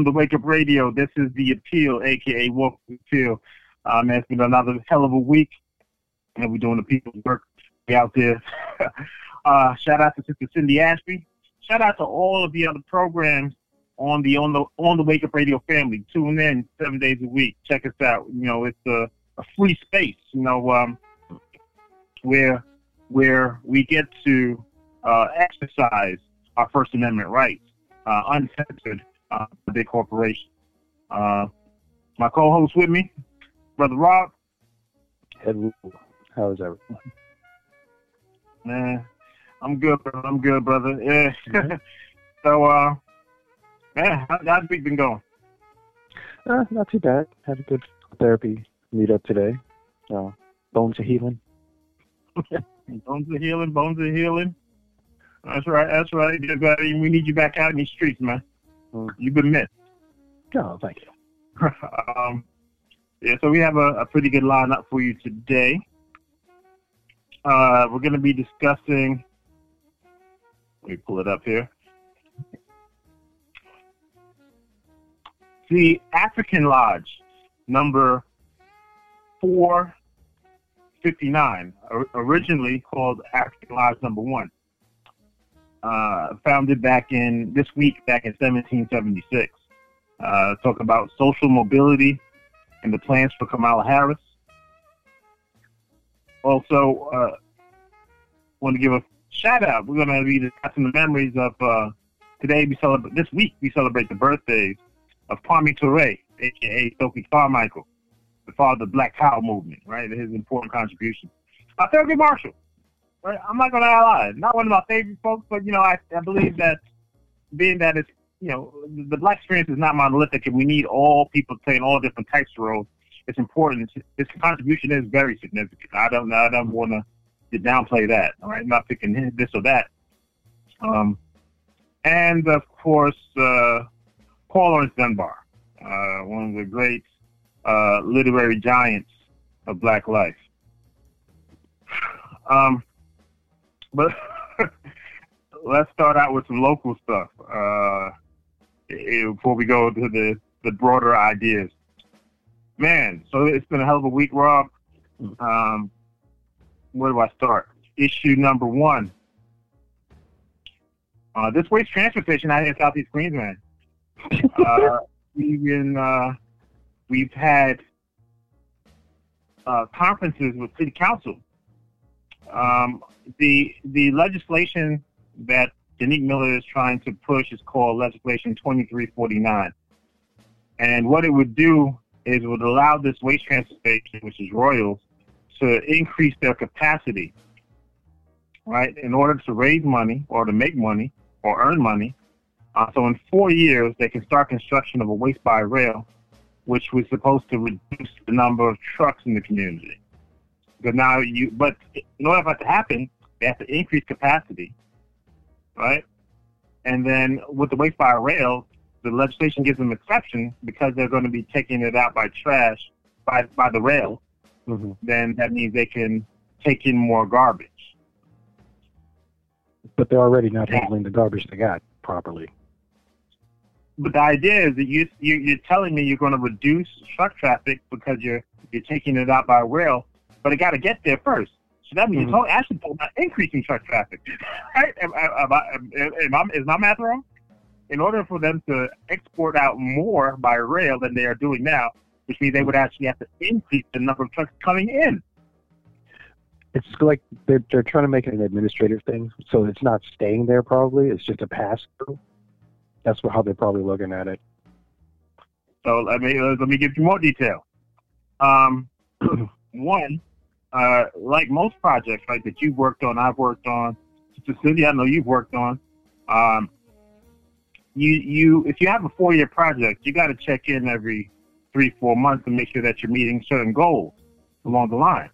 On the Wake Up Radio. This is The Appeal, aka Walk the Appeal. Man, it's been another hell of a week, and we're doing the people's work out there. uh, shout out to Sister Cindy Ashby. Shout out to all of the other programs on the on the on the Wake Up Radio family. Tune in seven days a week. Check us out. You know, it's a, a free space. You know, um, where where we get to uh, exercise our First Amendment rights, uh, uncensored uh, big corporation. Uh, my co-host with me, brother Rob. How is everyone? Man, I'm good. Brother. I'm good, brother. Yeah. so, uh, man, how, how's the week been going? Uh, not too bad. Had a good therapy meetup today. Uh, bones are healing. bones are healing. Bones are healing. That's right. That's right. We need you back out in these streets, man. You've been missed. Oh, thank you. um, yeah, so we have a, a, pretty good lineup for you today. Uh, we're going to be discussing. Let me pull it up here. The African Lodge, number 459, originally called African Lodge number one uh, founded back in this week, back in 1776. Uh, talk about social mobility and the plans for Kamala Harris. Also, uh, want to give a shout out. We're going to be discussing the memories of uh, today. We celebrate this week. We celebrate the birthdays of Kwame Ture, aka Stokely Carmichael, the father of the Black Power movement. Right, his important contribution. Uh, Thurgood Marshall? I'm not gonna lie, not one of my favorite folks, but you know, I, I believe that being that it's you know the black experience is not monolithic, and we need all people playing all different types of roles. It's important. His contribution is very significant. I don't I don't want to downplay that. All right, I'm not picking this or that. Um, and of course, uh, Paul Laurence Dunbar, uh, one of the great uh, literary giants of Black life. Um, but let's start out with some local stuff uh, before we go to the, the broader ideas. Man, so it's been a hell of a week, Rob. Um, where do I start? Issue number one. Uh, this waste transfer station out in Southeast Queensland. Uh, we've been, uh, we've had uh, conferences with city council um, the the legislation that Daneek Miller is trying to push is called Legislation 2349. And what it would do is it would allow this waste transfer station, which is Royals, to increase their capacity, right, in order to raise money or to make money or earn money. Uh, so in four years, they can start construction of a waste by rail, which was supposed to reduce the number of trucks in the community. But now you, but in order for that to happen, they have to increase capacity, right? And then with the waste by rail, the legislation gives them an exception because they're going to be taking it out by trash by by the rail. Mm-hmm. Then that means they can take in more garbage. But they're already not handling the garbage they got properly. But the idea is that you, you you're telling me you're going to reduce truck traffic because you're you're taking it out by rail, but it got to get there first. So that means mm-hmm. actually talking about increasing truck traffic. right? Am, am, am, am I, is my math wrong? In order for them to export out more by rail than they are doing now, which means they would actually have to increase the number of trucks coming in. It's like they're they're trying to make it an administrative thing, so it's not staying there. Probably it's just a pass through. That's how they're probably looking at it. So let me let me give you more detail. Um, one, uh, like most projects, right, that you've worked on, I've worked on, Cecilia, I know you've worked on. Um, you you if you have a four year project, you got to check in every three four months to make sure that you're meeting certain goals along the line.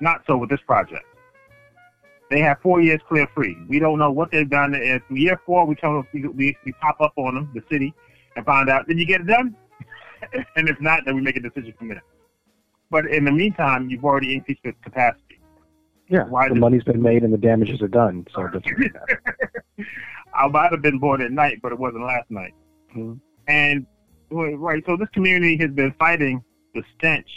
Not so with this project. They have four years clear free. We don't know what they've done. If year four we come we, we pop up on them, the city, and find out did you get it done? and if not, then we make a decision from there. But in the meantime, you've already increased the capacity. Yeah, Why the money's been made and the damages are done. So that's I might have been born at night, but it wasn't last night. Mhm. And right, so this community has been fighting the stench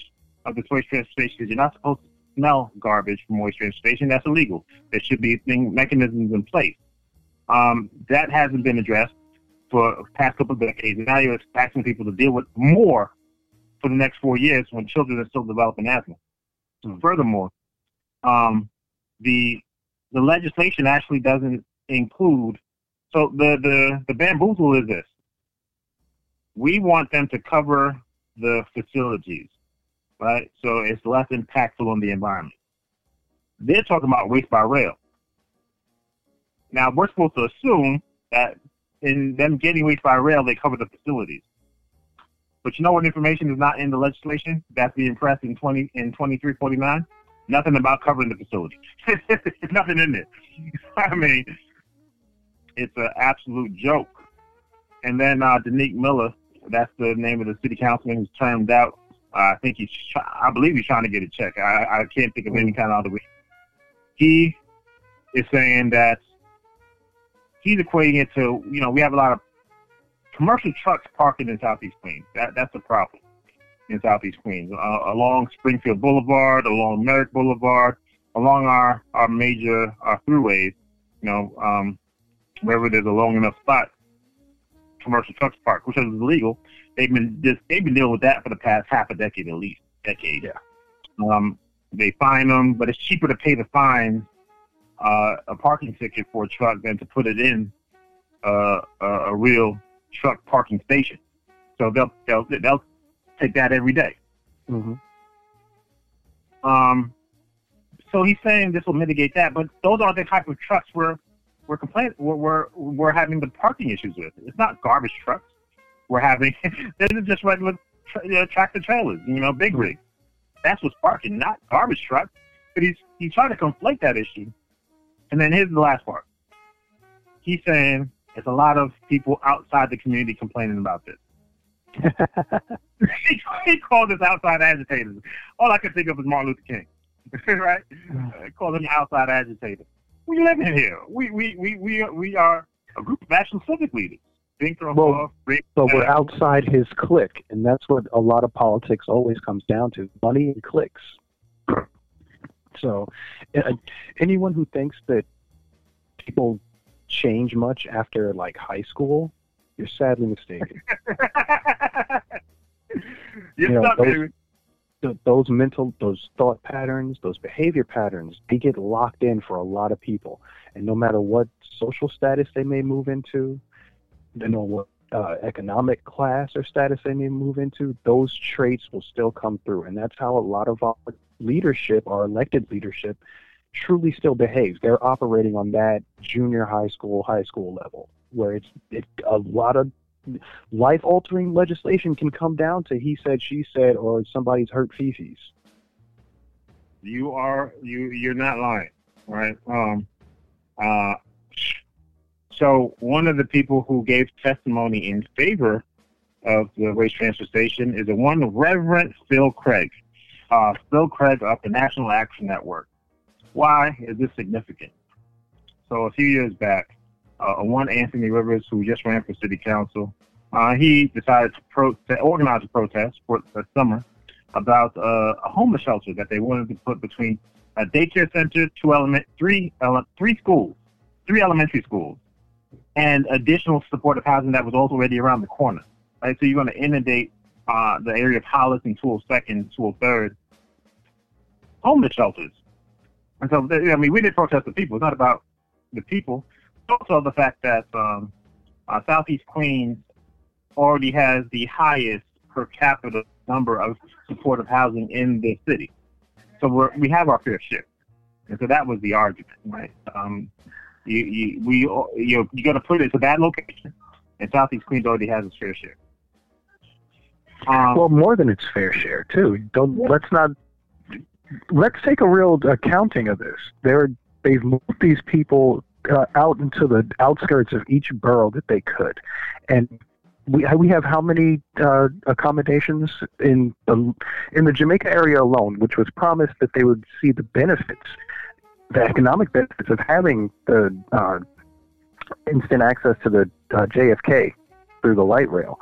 of the waste because you're not supposed to smell garbage from waste transfer station. That's illegal. There should be thing, mechanisms in place. Um, that hasn't been addressed for the past couple of decades. Now you're asking people to deal with more for the next four years when children are still developing asthma. Hmm. Furthermore, um, the the legislation actually doesn't include. So the the the bamboozle is this: we want them to cover the facilities, right? So it's less impactful on the environment. They're talking about waste by rail. Now we're supposed to assume that in them getting waste by rail, they cover the facilities. But you know what information is not in the legislation that's being pressed in twenty in twenty three forty nine? Nothing about covering the facility. Nothing in there. I mean, it's an absolute joke. And then uh, Daneek Miller, that's the name of the city councilman who's termed out. Uh, I think he's, I believe he's trying to get a check. I, I can't think of any kind of other way. He is saying that he's equating it to, you know, we have a lot of commercial trucks parking in Southeast Queens. That that's the problem in Southeast Queens, uh, along Springfield Boulevard, along Merrick Boulevard, along our our major our throughways. You know, um, wherever there's a long enough spot, commercial trucks park, which is illegal. They've been just they've been dealing with that for the past half a decade at least, decade. Yeah. Um, they fine them, but it's cheaper to pay the fine uh, a parking ticket for a truck than to put it in uh, a, a real truck parking station. So they'll they'll they'll take that every day. hmm Um, so he's saying this will mitigate that, but those are the type of trucks we're we're complaining we're, we're we're having the parking issues with. It's not garbage trucks. We're having this is just regular tra- you know, tractor trailers, you know, big rigs. That's what's parking, not garbage trucks. But he's he's trying to conflate that issue. And then here's the last part. He's saying there's a lot of people outside the community complaining about this. he, called us outside agitators. All I could think of was Martin Luther King, right? Uh, called them outside agitators. We live in here. We we we we are, we are a group of national civic leaders. Think of Well, Rick, So we're outside his clique, and that's what a lot of politics always comes down to: money and cliques. So, uh, anyone who thinks that people change much after like high school, you're sadly mistaken. You know, stuck, those-. Th- those mental, those thought patterns, those behavior patterns, they get locked in for a lot of people. And no matter what social status they may move into, you know what uh, economic class or status they may move into, those traits will still come through. And that's how a lot of our leadership, our elected leadership, truly still behaves. They're operating on that junior high school, high school level, where it's it, a lot of life altering legislation can come down to he said, she said, or somebody's hurt feces. You are you you're not lying, right? Um, uh, so one of the people who gave testimony in favor of the waste transfer station is a one Reverend Phil Craig. Uh, Phil Craig of the National Action Network. Why is this significant? So a few years back, uh, one Anthony Rivers, who just ran for city council, uh, he decided to, pro- to organize a protest for the summer about uh, a homeless shelter that they wanted to put between a daycare center, two element, three ele- three schools, three elementary schools, and additional supportive housing that was also already around the corner. Right, so you're going to inundate uh, the area of Hollis and Tool Second, Tool Third, homeless shelters. And so, I mean, we did protest the people. It's not about the people. It's also the fact that um, uh, Southeast Queens already has the highest per capita number of supportive housing in the city. So we're, we have our fair share. And so that was the argument, right? Um, you, you, we, you, you got to put it to that location, and Southeast Queens already has its fair share. Um, well, more than its fair share, too. Don't let's not let's take a real accounting of this. They're they've moved these people uh, out into the outskirts of each borough that they could, and we we have how many uh, accommodations in the in the Jamaica area alone, which was promised that they would see the benefits, the economic benefits of having the uh, instant access to the uh, JFK through the light rail.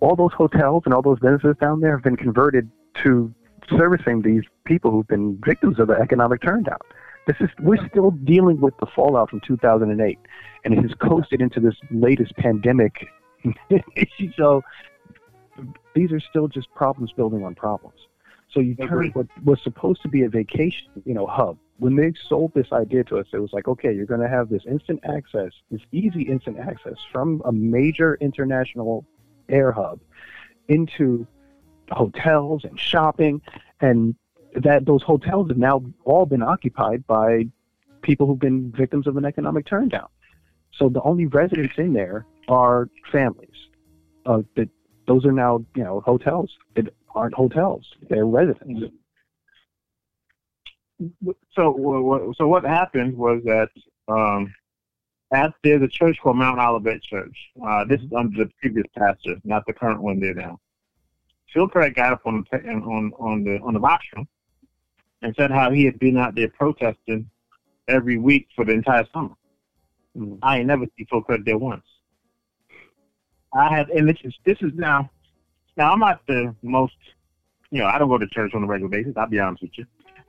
All those hotels and all those businesses down there have been converted to servicing these people who've been victims of the economic turndown. This is we're still dealing with the fallout from 2008, and it has coasted into this latest pandemic. so these are still just problems building on problems. So you turn what was supposed to be a vacation, you know, hub. When they sold this idea to us, it was like, okay, you're going to have this instant access, this easy instant access from a major international air hub into hotels and shopping, and that those hotels have now all been occupied by people who've been victims of an economic turndown. So the only residents in there are families. Uh, that those are now you know hotels. It aren't hotels; they're residents. So, so what happened was that um, at there's a church called Mount Olivet Church. Uh, this is under the previous pastor, not the current one there now. Phil Craig got up on the on on the on the rostrum and said how he had been out there protesting every week for the entire summer. Mm. I ain't never seen Phil Craig there once. I had, and this is this is now. Now I'm not the most, you know, I don't go to church on a regular basis. I'll be honest with you,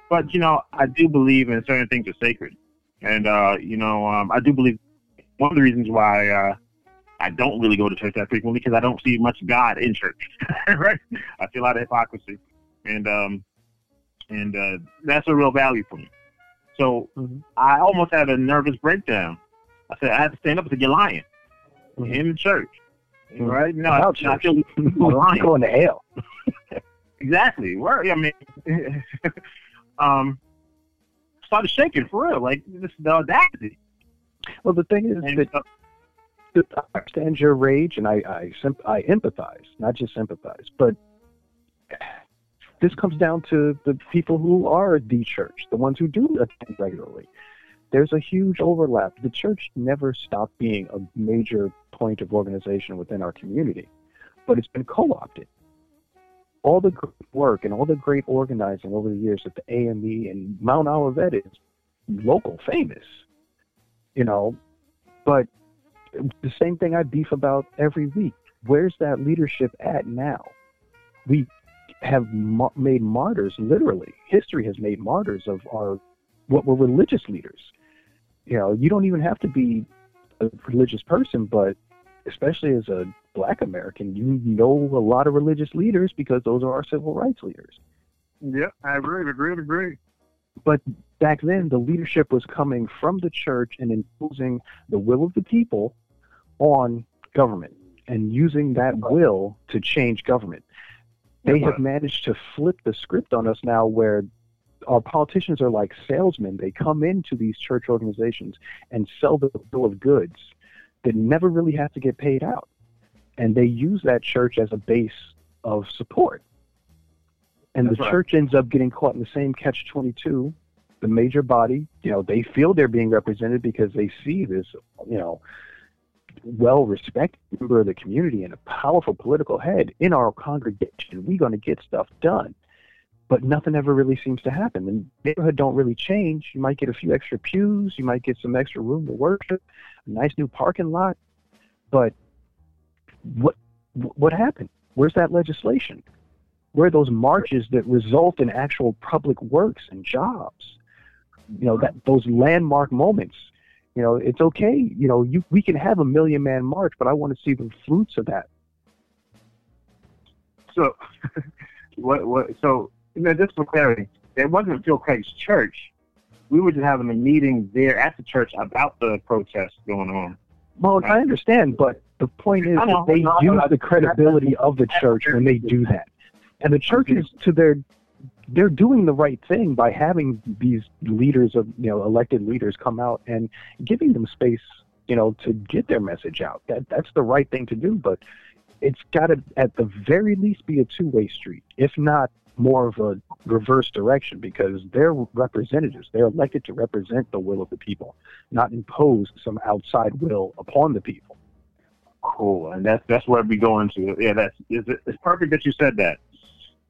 but you know, I do believe in certain things are sacred, and uh, you know, um, I do believe one of the reasons why uh, I don't really go to church that frequently because I don't see much God in church. right? I see a lot of hypocrisy, and um, and uh, that's a real value for me. So mm-hmm. I almost had a nervous breakdown. I said I had to stand up to get "You're lying." Mm-hmm. In church, mm-hmm. right? No, I, I feel lying. Going to hell. exactly. Where I mean, um, started shaking for real. Like this the audacity. Well, the thing is and, that uh, I understand your rage, and I I, I empathize, not just sympathize. But this comes down to the people who are the church, the ones who do attend regularly. There's a huge overlap. The church never stopped being a major point of organization within our community, but it's been co-opted. All the great work and all the great organizing over the years at the AME and Mount Olivet is local famous, you know, but the same thing I beef about every week. Where's that leadership at now? We have ma- made martyrs, literally. History has made martyrs of our what were religious leaders. You know, you don't even have to be a religious person, but especially as a black American, you know a lot of religious leaders because those are our civil rights leaders. Yeah, I agree, agree, agree. But back then, the leadership was coming from the church and imposing the will of the people on government and using that will to change government. They have managed to flip the script on us now where our politicians are like salesmen. They come into these church organizations and sell the bill of goods that never really have to get paid out. And they use that church as a base of support. And That's the right. church ends up getting caught in the same catch 22 the major body, you know, they feel they're being represented because they see this, you know, well respected member of the community and a powerful political head in our congregation. We're going to get stuff done. But nothing ever really seems to happen. The neighborhood don't really change. You might get a few extra pews. You might get some extra room to worship, a nice new parking lot. But what what happened? Where's that legislation? Where are those marches that result in actual public works and jobs? You know that those landmark moments you know, it's okay. You know, you we can have a million man march, but I want to see the fruits of that. so what? What? So you know, just for clarity, it wasn't Phil Craig's church. We were just having a meeting there at the church about the protest going on. Well, I understand, but the point is that they use the credibility of the church when they do that, and the churches to their they're doing the right thing by having these leaders of you know elected leaders come out and giving them space you know to get their message out. That that's the right thing to do, but it's got to at the very least be a two way street, if not more of a reverse direction, because they're representatives. They're elected to represent the will of the people, not impose some outside will upon the people. Cool, and that's that's where we go into. Yeah, that's it's, it's perfect that you said that.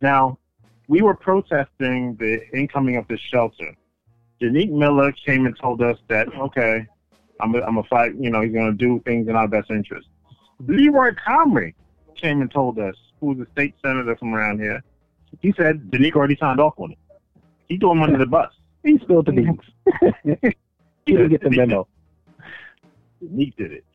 Now, we were protesting the incoming of this shelter. Daneek Miller came and told us that okay, I'm a, I'm a fight. You know, he's going to do things in our best interest. Leroy Comrie came and told us, who's a state senator from around here. He said Janique already signed off on it. He threw him under the bus. He spilled the beans. he didn't get the memo. Daneek did it.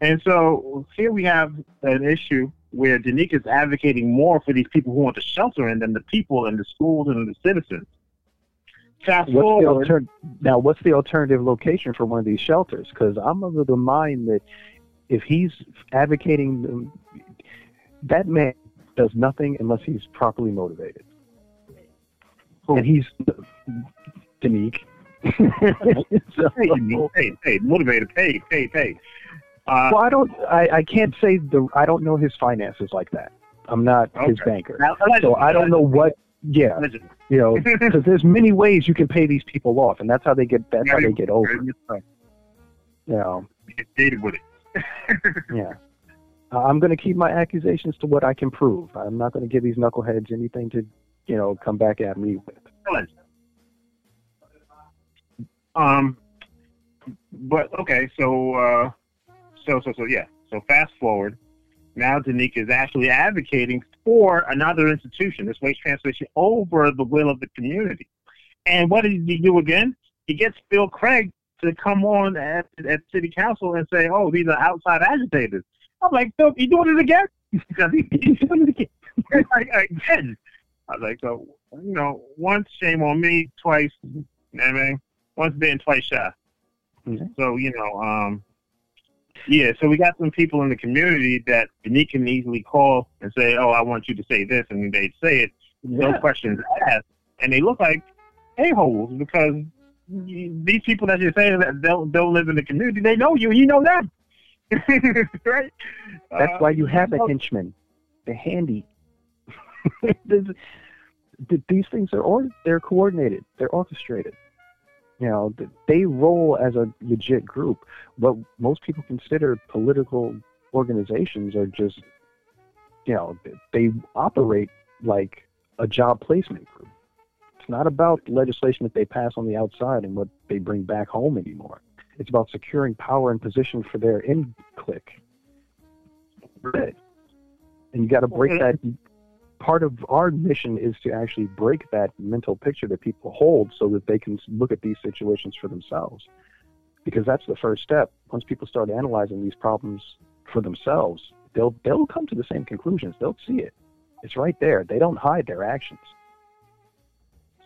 And so here we have an issue where Daneek is advocating more for these people who want to shelter in than the people and the schools and the citizens. Fast What's the forward, alter- now? What's the alternative location for one of these shelters? Because I'm of the mind that if he's advocating, them, that man does nothing unless he's properly motivated. Who? And he's Daneek. So- hey, Daneek, hey, hey, motivated, pay, pay, pay. Uh, well, I don't. I, I can't say the. I don't know his finances like that. I'm not his banker, now, so I don't know what. Yeah, you know, because there's many ways you can pay these people off, and that's how they get. That's how they get over. You know. Get dated with it. Yeah. Uh, I'm going to keep my accusations to what I can prove. I'm not going to give these knuckleheads anything to, you know, come back at me with. Um, but okay, so uh, so so so yeah. So fast forward. Now Daneek is actually advocating for another institution, this waste transportation, over the will of the community. And what did he do again? He gets Phil Craig to come on at, at city council and say, "Oh, these are outside agitators." I'm like, Phil, you doing it again? Because he, he's doing it again. like, again. I was like, so you know, once shame on me, twice. You know what I mean? Once bitten, twice shy. Mhm. So you know, um, yeah. So we got some people in the community that Daneek can easily call and say, "Oh, I want you to say this," and they'd say it, no questions asked, and they look like a holes because these people that you're saying that don't don't live in the community, they know you, you know them, right? That's Uh, why you have a henchman. They're handy. These things are or they're coordinated. They're orchestrated. You know, they roll as a legit group. What most people consider political organizations are just, you know, they operate like a job placement group. It's not about legislation that they pass on the outside and what they bring back home anymore. It's about securing power and position for their in clique. And you got to break that. Part of our mission is to actually break that mental picture that people hold so that they can look at these situations for themselves. Because that's the first step. Once people start analyzing these problems for themselves, they'll they'll come to the same conclusions. They'll see it. It's right there. They don't hide their actions.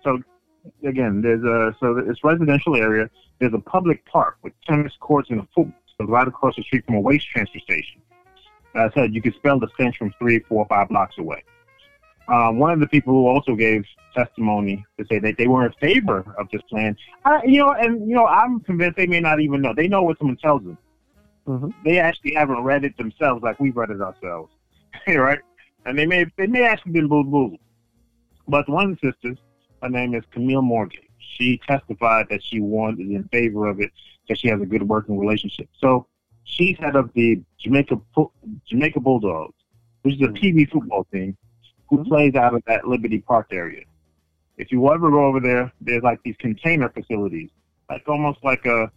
so again, there's a so it's residential area. There's a public park with tennis courts and a football field right across the street from a waste transfer station. As I said, you can smell the stench from three, four, five blocks away. Um, one of the people who also gave testimony to say that they were in favor of this plan, I, you know, and you know, I'm convinced they may not even know. They know what someone tells them. Mhm. They actually haven't read it themselves like we've read it ourselves, right? And they may they may actually been bamboozled. But one of the sisters, her name is Camille Morgan. She testified that she wanted in favor of it because she has a good working relationship. So she's head of the Jamaica Jamaica Bulldogs, which is a PV football team who plays out of that Liberty Park area. If you ever go over there, there's like these container facilities, like almost like a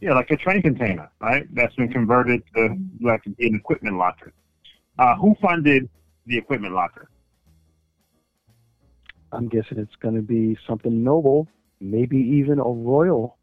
yeah, like a train container, right? That's been converted to like an equipment locker. Uh, who funded the equipment locker? I'm guessing it's going to be something noble, maybe even a royal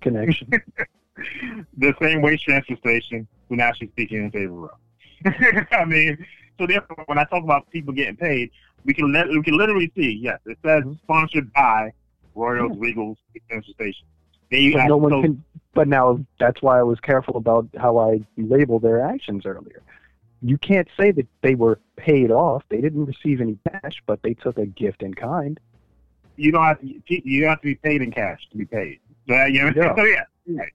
connection. the same waste transfer station who now she's speaking in favor of. I mean, so therefore, when I talk about people getting paid, we can let, we can literally see. Yes, it says mm-hmm. sponsored by Royals, Regals, Central Station. They But no one so- can. But now that's why I was careful about how I labeled their actions earlier. You can't say that they were paid off. They didn't receive any cash, but they took a gift in kind. you don't have to you have to be paid in cash to be paid. So, yeah, Yeah. so yeah, you're right.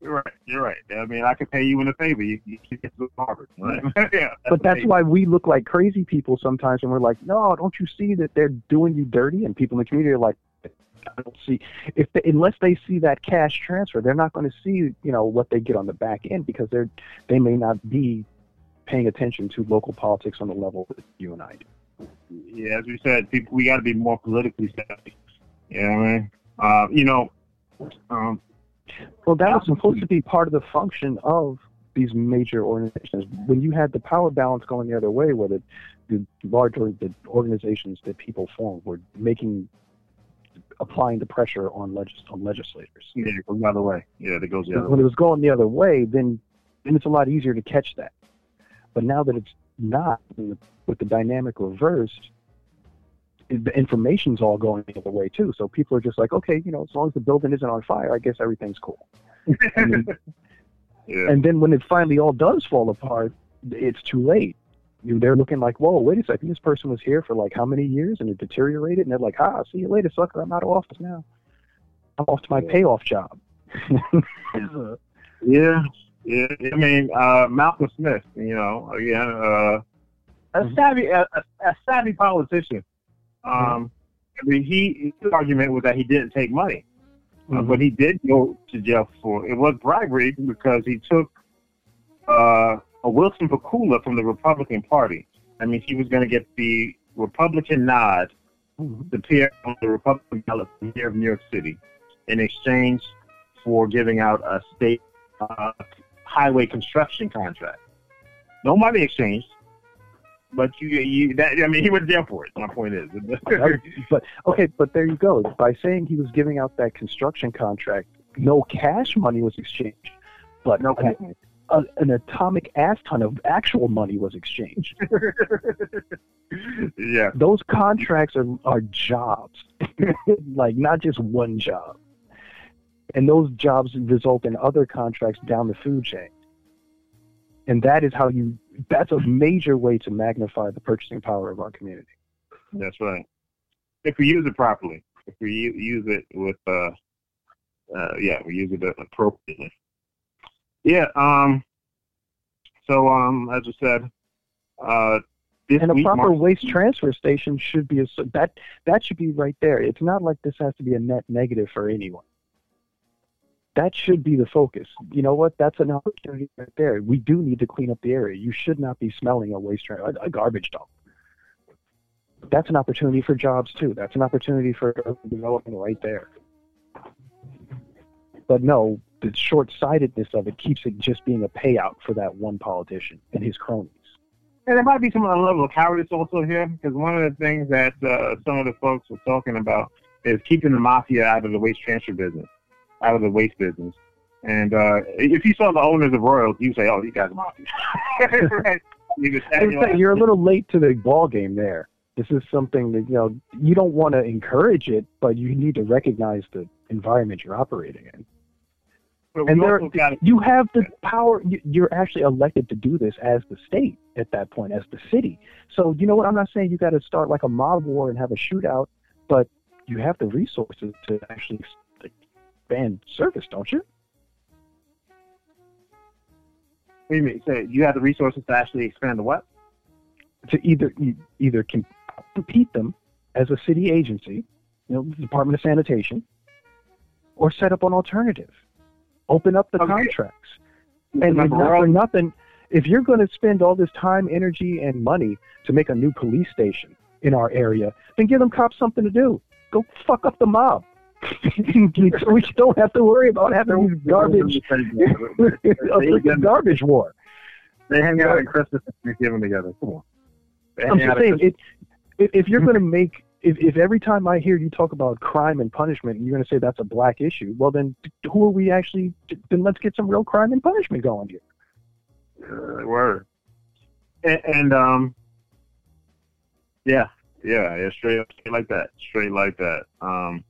you're right. You're right. I mean, I could pay you in a favor. You, you get to Harvard. Right? yeah, But that's why we look like crazy people sometimes, and we're like, "No, don't you see that they're doing you dirty?" And people in the community are like, "I don't see." If they, unless they see that cash transfer, they're not going to see, you know, what they get on the back end because they're they may not be paying attention to local politics on the level that you and I do. yeah, as we said, people, we got to be more politically savvy. You know I mean? Uh, you know, um, Well, that was supposed to be part of the function of these major organizations. When you had the power balance going the other way, where the, the larger the organizations that people formed were making, applying the pressure on, legis- on legislators. yeah, it goes the other way. Yeah, it goes the other When way. When it was going the other way, then then it's a lot easier to catch that. But now that it's not, with the dynamic reversed, the information's all going the other way too. So people are just like, okay, you know, as long as the building isn't on fire, I guess everything's cool. And then, yeah. and then when it finally all does fall apart, it's too late. You, they're looking like, whoa, wait a second, this person was here for like how many years and it deteriorated, and they're like, ah, see you later, sucker. I'm out of office now. I'm off to my payoff job. Yeah, yeah. I mean, uh, Malcolm Smith. You know, again, uh, a savvy, a, a, a savvy politician. Um, I mean, he his argument was that he didn't take money, uh, Mhm. but he did go to jail for it was bribery because he took uh, a Wilson Pakula from the Republican Party. I mean, he was going to get the Republican nod Mhm. to appear on the Republican ballot mayor of New York City in exchange for giving out a state uh, highway construction contract. No money exchanged, but you, you that I mean, he went to jail for it. My point is, but okay, but there you go. By saying he was giving out that construction contract, no cash money was exchanged, but no an, cash. a, an atomic ass ton of actual money was exchanged. yeah, Those contracts are are jobs, like not just one job, and those jobs result in other contracts down the food chain. And that is how you. That's a major way to magnify the purchasing power of our community. that's right. If we use it properly, if we use it with, uh, uh, yeah, we use it appropriately. Yeah. Um. So, um, as I said, uh, this and a proper waste transfer station should be a, that that should be right there. It's not like this has to be a net negative for anyone. That should be the focus. You know what? That's an opportunity right there. We do need to clean up the area. You should not be smelling a waste tra- a, garbage dump. That's an opportunity for jobs too. That's an opportunity for development right there. But no, the short-sightedness of it keeps it just being a payout for that one politician and his cronies. And there might be some level of cowardice also here, because one of the things that uh, some of the folks were talking about is keeping the mafia out of the waste transfer business, out of the waste business. And uh, if you saw the owners of Royals, you'd say, "Oh, these guys are mafia." Right? You could I would say you're a little late to the ball game there. This is something that you know you don't want to encourage it, but you need to recognize the environment you're operating in. but and there- also got You have the power. You're actually elected to do this as the state at that point, as the city. So you know what? I'm not saying you got to start like a mob war and have a shootout, but you have the resources to actually expand service, don't you? What do you mean? So you have the resources to actually expand the what? to either either com- compete them as a city agency, you know, the Department of Sanitation, or set up an alternative. Open up the Okay. contracts. And not for nothing, if you're going to spend all this time, energy, and money to make a new police station in our area, then give them cops something to do. Go fuck up the mob. So we don't have to worry about having garbage, a garbage war. They hang out at Christmas and Thanksgiving together. Come on. I'm just saying, it, if, if you're going to make, if, if every time I hear you talk about crime and punishment, you're going to say that's a black issue, well then, who are we actually? Then let's get some real crime and punishment going here. Uh, word. and, and um, yeah, yeah, yeah, straight up, straight like that, straight like that. Um,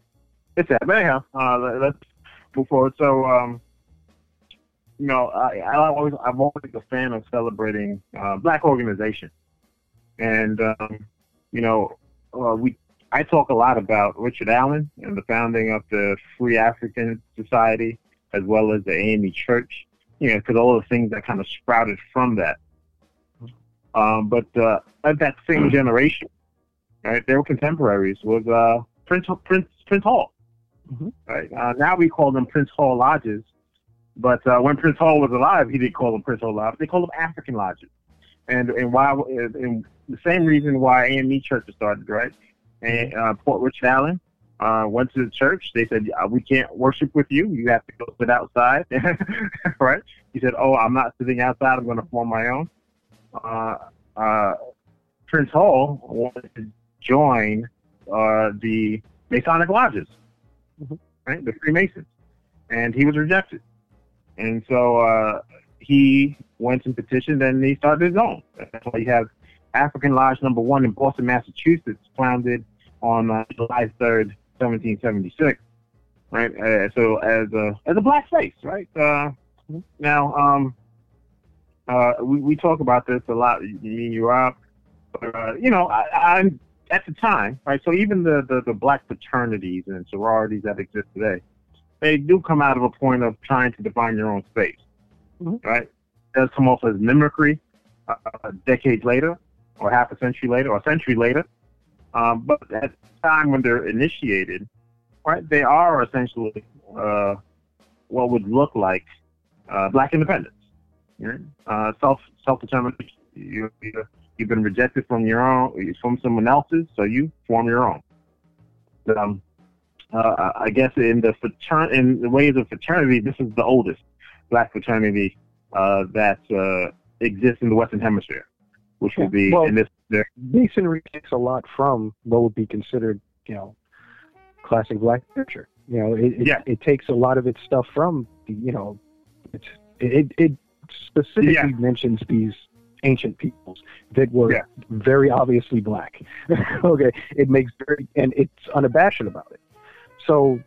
it's that. But anyhow, uh, let- let's move forward. So, um, you know, I, I always, I'm always a fan of celebrating uh, black organization, and um, you know, uh, we. I talk a lot about Richard Allen and the founding of the Free African Society, as well as the AME Church. You know, because all the things that kind of sprouted from that. Um, but uh, at that same generation, right, they were contemporaries with uh, Prince Prince Prince Hall. Mhm. Right uh, now we call them Prince Hall lodges, but uh, when Prince Hall was alive, he didn't call them Prince Hall lodges. They called them African lodges, and and why and the same reason why AME Church was started, right? And uh, Port Richard Allen uh, went to the church. They said, uh, "We can't worship with you. You have to go sit outside." right? He said, "Oh, I'm not sitting outside. I'm going to form my own." Uh, uh, Prince Hall wanted to join uh, the Masonic lodges, Mhm. right? The Freemasons, and he was rejected. And so uh, he went and petitioned, and he started his own. That's why you have African Lodge Number One in Boston, Massachusetts, founded on uh, July third, seventeen seventy six. Right. Uh, so as a as a black face, right? Uh, now, um, uh, we we talk about this a lot. Me and you, Rob. But, uh, you know, I, I'm at the time, right? So even the, the the black fraternities and sororities that exist today, they do come out of a point of trying to define your own space, Mhm. right? It does come off as mimicry uh, decades later, or half a century later, or a century later. Um, but at the time when they're initiated, right, they are essentially uh, what would look like uh, black independence, right? uh, self self determination. You, you you've been rejected from your own from someone else's, so you form your own. Um, uh, I guess in the fratern in the ways of fraternity, this is the oldest black fraternity uh, that uh, exists in the Western Hemisphere, which would be Well- in this. There, Masonry takes a lot from what would be considered, you know, classic black literature. You know, it it, Yeah. it takes a lot of its stuff from, you know, it's it it specifically Yeah. mentions these ancient peoples that were Yeah. very obviously black. okay, it makes very and it's unabashed about it. So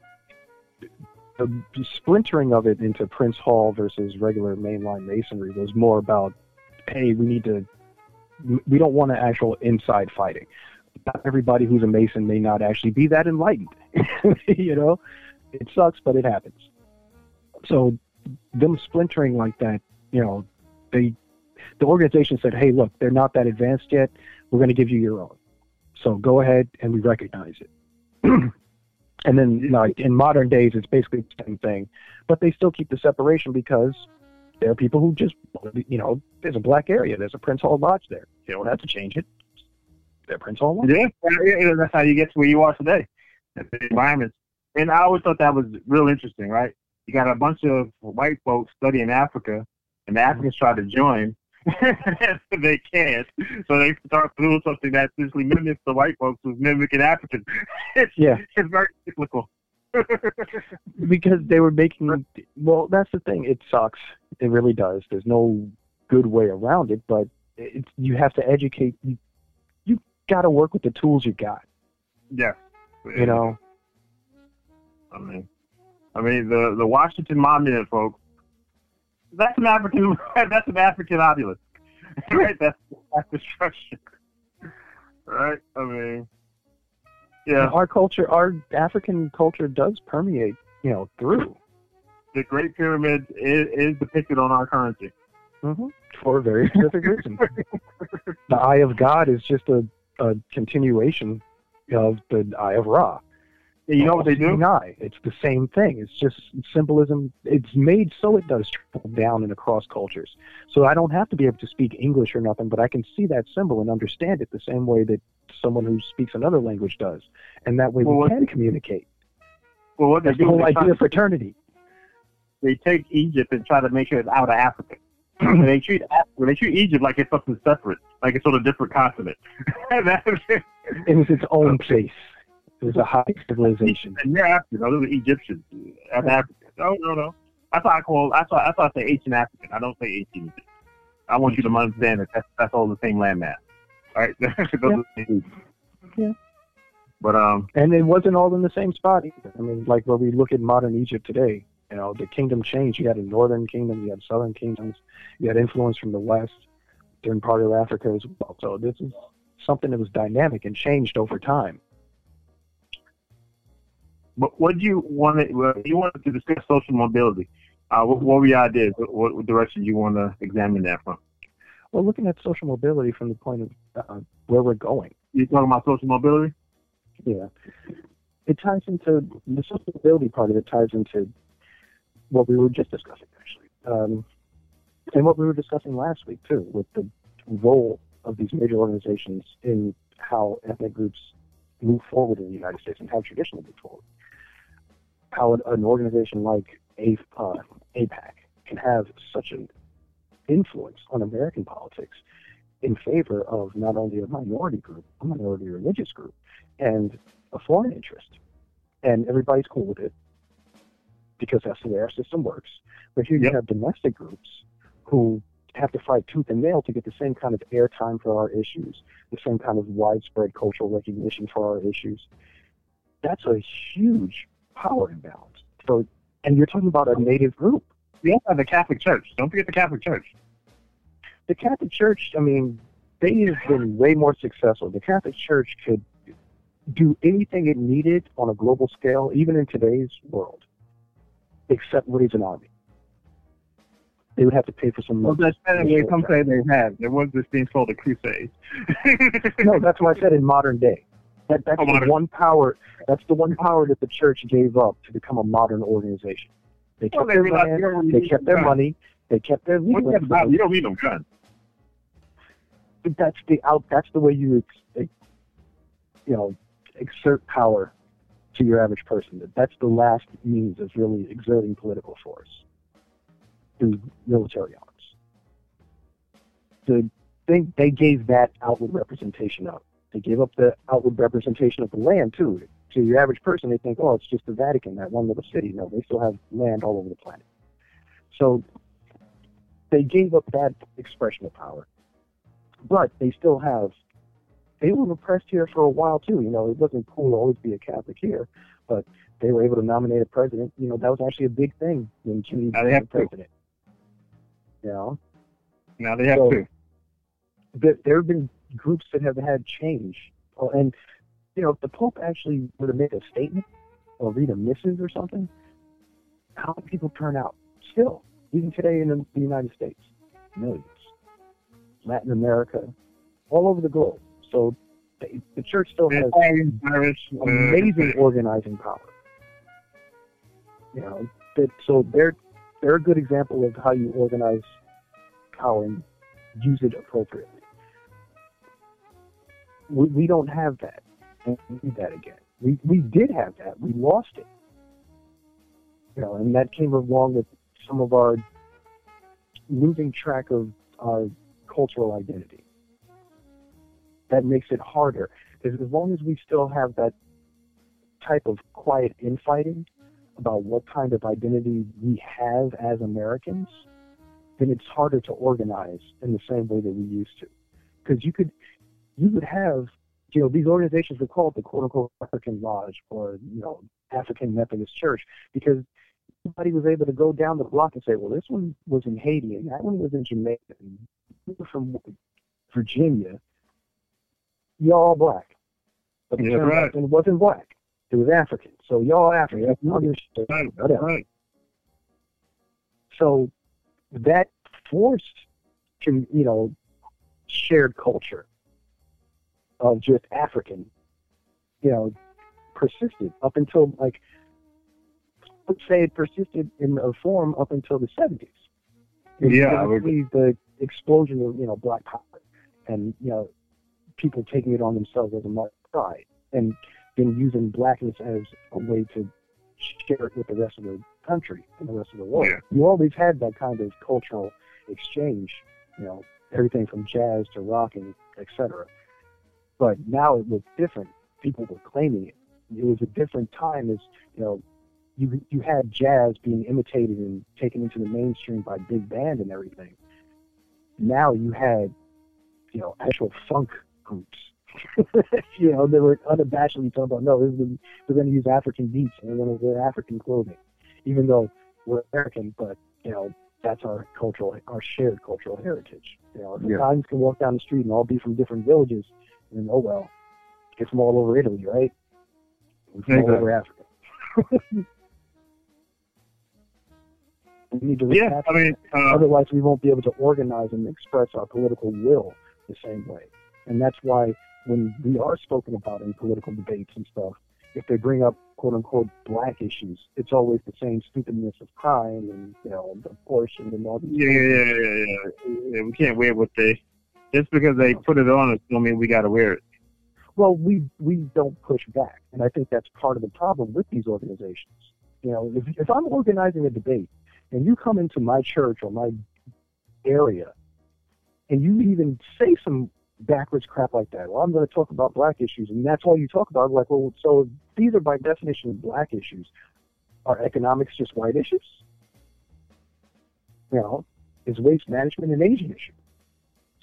the splintering of it into Prince Hall versus regular mainline masonry was more about, hey, we need to we don't want to actual inside fighting. Not everybody who's a Mason may not actually be that enlightened. you know, it sucks, but it happens. So them splintering like that, you know, they the organization said, "Hey, look, they're not that advanced yet. We're going to give you your own. So go ahead and we recognize it." and then, you know, in modern days, it's basically the same thing, but they still keep the separation because there are people who just, you know, there's a black area. There's a Prince Hall Lodge there. You don't have to change it. They're Prince Hall Lodge. yeah, that's how you get to where you are today. The environment. And I always thought that was real interesting, right? You got a bunch of white folks studying Africa, and the Africans try to join. they can't, so they start doing something that essentially mimics the white folks who's mimicking Africans. It's, Yeah. it's very cyclical. because they were making well that's the thing it sucks it really does there's no good way around it but it's you have to educate you you got to work with the tools you got yeah, you know I mean, I mean the the Washington Monument, folks. That's an African. That's an African obelisk, right? That's that's destruction, right? I mean, yeah, our culture our african culture does permeate you know through the Great Pyramid is, is depicted on our currency. hmm for a very specific reason the eye of god is just a, a continuation of the eye of ra You know what they do? Seeing. It's the same thing. It's just symbolism. It's made so it does trickle down and across cultures. So I don't have to be able to speak English or nothing, but I can see that symbol and understand it the same way that someone who speaks another language does. And that way Well, we can communicate. Well, what they That's the do, whole idea of fraternity. they take Egypt and try to make sure it's out of Africa. And they treat they treat Egypt like it's something separate, like it's on a different continent. It was its own place. It was a high civilization. And you're African. No, those are Egyptians. That's African. No, no, no. That's why I call. That's why. That's why I say ancient African. I don't say ancient. I want you to understand that that's, that's all the same landmass. All right. Those are the Yeah. But um, And it wasn't all in the same spot either. I mean, like when we look at modern Egypt today, you know, the kingdom changed. You had a northern kingdom, you had southern kingdoms, you had influence from the west, during part of Africa as well. So this is something that was dynamic and changed over time. But what do you want to, you wanted to discuss social mobility. Uh, what, what were your ideas? What, what direction you want to examine that from? Well, looking at social mobility from the point of uh, where we're going, You're talking about social mobility? yeah, it ties into the social mobility part of it ties into what we were just discussing actually, um, and what we were discussing last week too, with the role of these major organizations in how ethnic groups move forward in the United States and how traditionally they move forward. How an, an organization like A, uh, AIPAC can have such an influence on American politics in favor of not only a minority group, a minority religious group, and a foreign interest. And everybody's cool with it because that's the way our system works. But here Yep. you have domestic groups who have to fight tooth and nail to get the same kind of airtime for our issues, the same kind of widespread cultural recognition for our issues. That's a huge power imbalance. So, and you're talking about a native group. Have the Catholic Church. Don't forget the Catholic Church. the Catholic Church, I mean, they have been way more successful. The Catholic Church could do anything it needed on a global scale, even in today's world, except raise an army. They would have to pay for some. Well, that's what some say they had. There was this thing called the Crusades. no, that's why I said in modern day. That, that's Oh, the one power. That's the one power that the church gave up to become a modern organization. They Well, kept they their land. They kept their money. They kept their legal. you don't need no gun. But that's the out. That's the way you, you know, exert power to your average person. That that's the last means of really exerting political force through military arms. The thing they gave that outward representation up. They gave up the outward representation of the land too. To your average person, they think, oh, it's just the Vatican, that one little city. No, they still have land all over the planet. So they gave up that expression of power but they still have they were repressed here for a while too. You know, it wasn't cool to always be a Catholic here, but they were able to nominate a president. You know, that was actually a big thing when Kennedy Now they became have to. president. You know, Now they have So- to. there have been groups that have had change, and you know, if the Pope actually were to make a statement or read a missive or something, how many people turn out? Still, even today in the, United States, millions. Latin America, all over the globe. So the, church still has amazing organizing power. You know, that, so they're they're a good example of how you organize power and use it appropriately. We, we don't have that. We need that again. We we did have that. We lost it. You know, and that came along with some of our losing track of our cultural identity. That makes it harder because as long as we still have that type of quiet infighting about what kind of identity we have as Americans, then it's harder to organize in the same way that we used to. Because you could, you would have, you know, these organizations were called the quote unquote African Lodge or, you know, African Methodist Church because somebody was able to go down the block and say, well, this one was in Haiti and that one was in Jamaica and we were from Virginia. Y'all black. But it Yeah, right. it wasn't black. It was African. So y'all African. Understood. Right, Whatever. right. So that forced, con- you know, shared culture of just African, you know, persisted up until like, let's say it persisted in a form up until the 70s. And Yeah, you I would- see the explosion of, you know, black power and, you know, people taking it on themselves as a mark of pride and then using blackness as a way to share it with the rest of the country and the rest of the world. Yeah. You always had that kind of cultural exchange, you know, everything from jazz to rock and et cetera. But now it was different. People were claiming it. It was a different time as, you know, you you had jazz being imitated and taken into the mainstream by big band and everything. now you had, you know, actual funk groups. you know, they were unabashedly talking about, no, is, we're going to use African beats and we're going to wear African clothing, even though we're American, but, you know, that's our cultural, our shared cultural heritage. You know, if Yeah. Italians can walk down the street and all be from different villages, and oh well, it's from all over Italy, right? From all over Africa. we need to Yeah, I mean, uh, Otherwise, we won't be able to organize and express our political will the same way. And that's why when we are spoken about in political debates and stuff, if they bring up quote unquote black issues, it's always the same stupidness of crime and you know abortion and all these. yeah, yeah, yeah, yeah. yeah. We can't wear what they just because they put it on us don't mean we got to wear it. Well, we we don't push back, and I think that's part of the problem with these organizations. You know, if if I'm organizing a debate and you come into my church or my area, and you even say some backwards crap like that, well, I'm going to talk about black issues, and that's all you talk about. Like, well, so these are by definition black issues. Are economics just white issues? You know, is waste management an Asian issue?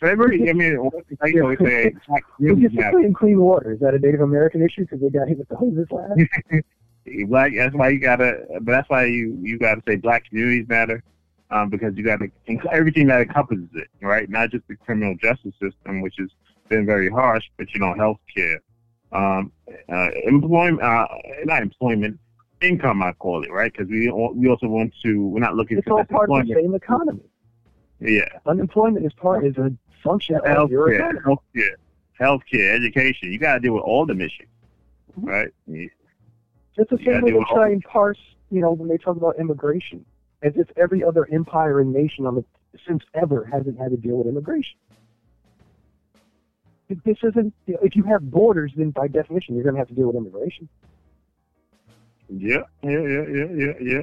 Everybody, I mean, I can always say, really matter. discipline clean water? Is that a Native American issue because they got hit with the hoses last? black. That's why you gotta. But that's why you you gotta say black communities matter, um, because you gotta everything that encompasses it, right? Not just the criminal justice system, which has been very harsh, but you know, healthcare, um, uh, employment, uh, not employment, income, I call it, right? Because we we also want to. We're not looking It's all just part of the same economy. Yeah, Unemployment is part is a function healthcare, economy. healthcare, healthcare, education. You gotta deal with all the issues, mm-hmm. right? Yeah. It's the same way they try and parse, you know, when they talk about immigration, as if every other empire and nation on the since ever hasn't had to deal with immigration. If This isn't. You know, if you have borders, then by definition you're going to have to deal with immigration. Yeah, yeah, yeah, yeah, yeah, yeah.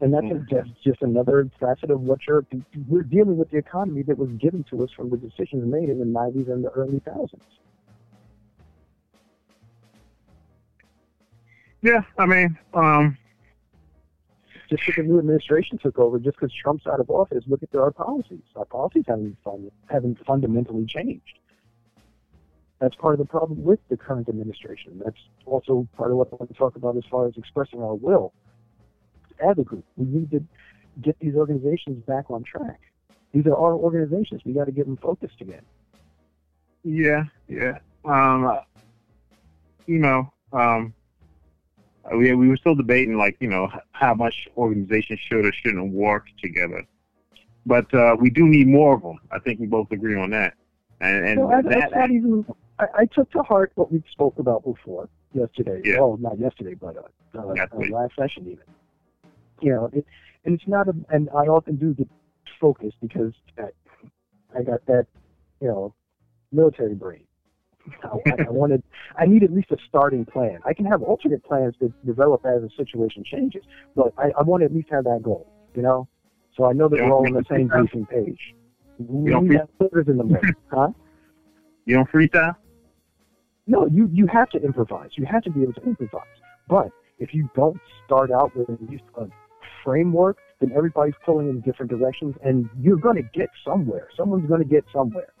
And that's Mhm. just just another facet of what you're. We're dealing with the economy that was given to us from the decisions made in the 90s and the early thousands. Yeah, I mean, um, just because the new administration took over, just because Trump's out of office, look at our policies. Our policies haven't fund, haven't fundamentally changed. That's part of the problem with the current administration. That's also part of what I want to talk about as far as expressing our will. As a group, we need to get these organizations back on track. These are our organizations. We got to get them focused again. yeah, yeah. Um, uh, you know, um, we we were still debating like you know how much organizations should or shouldn't work together, but uh, we do need more of them. I think we both agree on that. And and So I, that, even. I, I took to heart what we spoke about before yesterday. Yeah. Well, not yesterday, but uh, uh, Last uh, last session even. You know, it, and it's not a. And I often do get focused because I, I got that, you know, military brain. I, I I wanted. I need at least a starting plan. I can have alternate plans that develop as the situation changes, but I, I want to at least have that goal. You know, so I know that we're all on the same briefing page. We don't flippers in the morning, huh? you don't freestyle. No, you you have to improvise. You have to be able to improvise. But if you don't start out with at least a framework, then everybody's pulling in different directions, and you're going to get somewhere. Someone's going to get somewhere,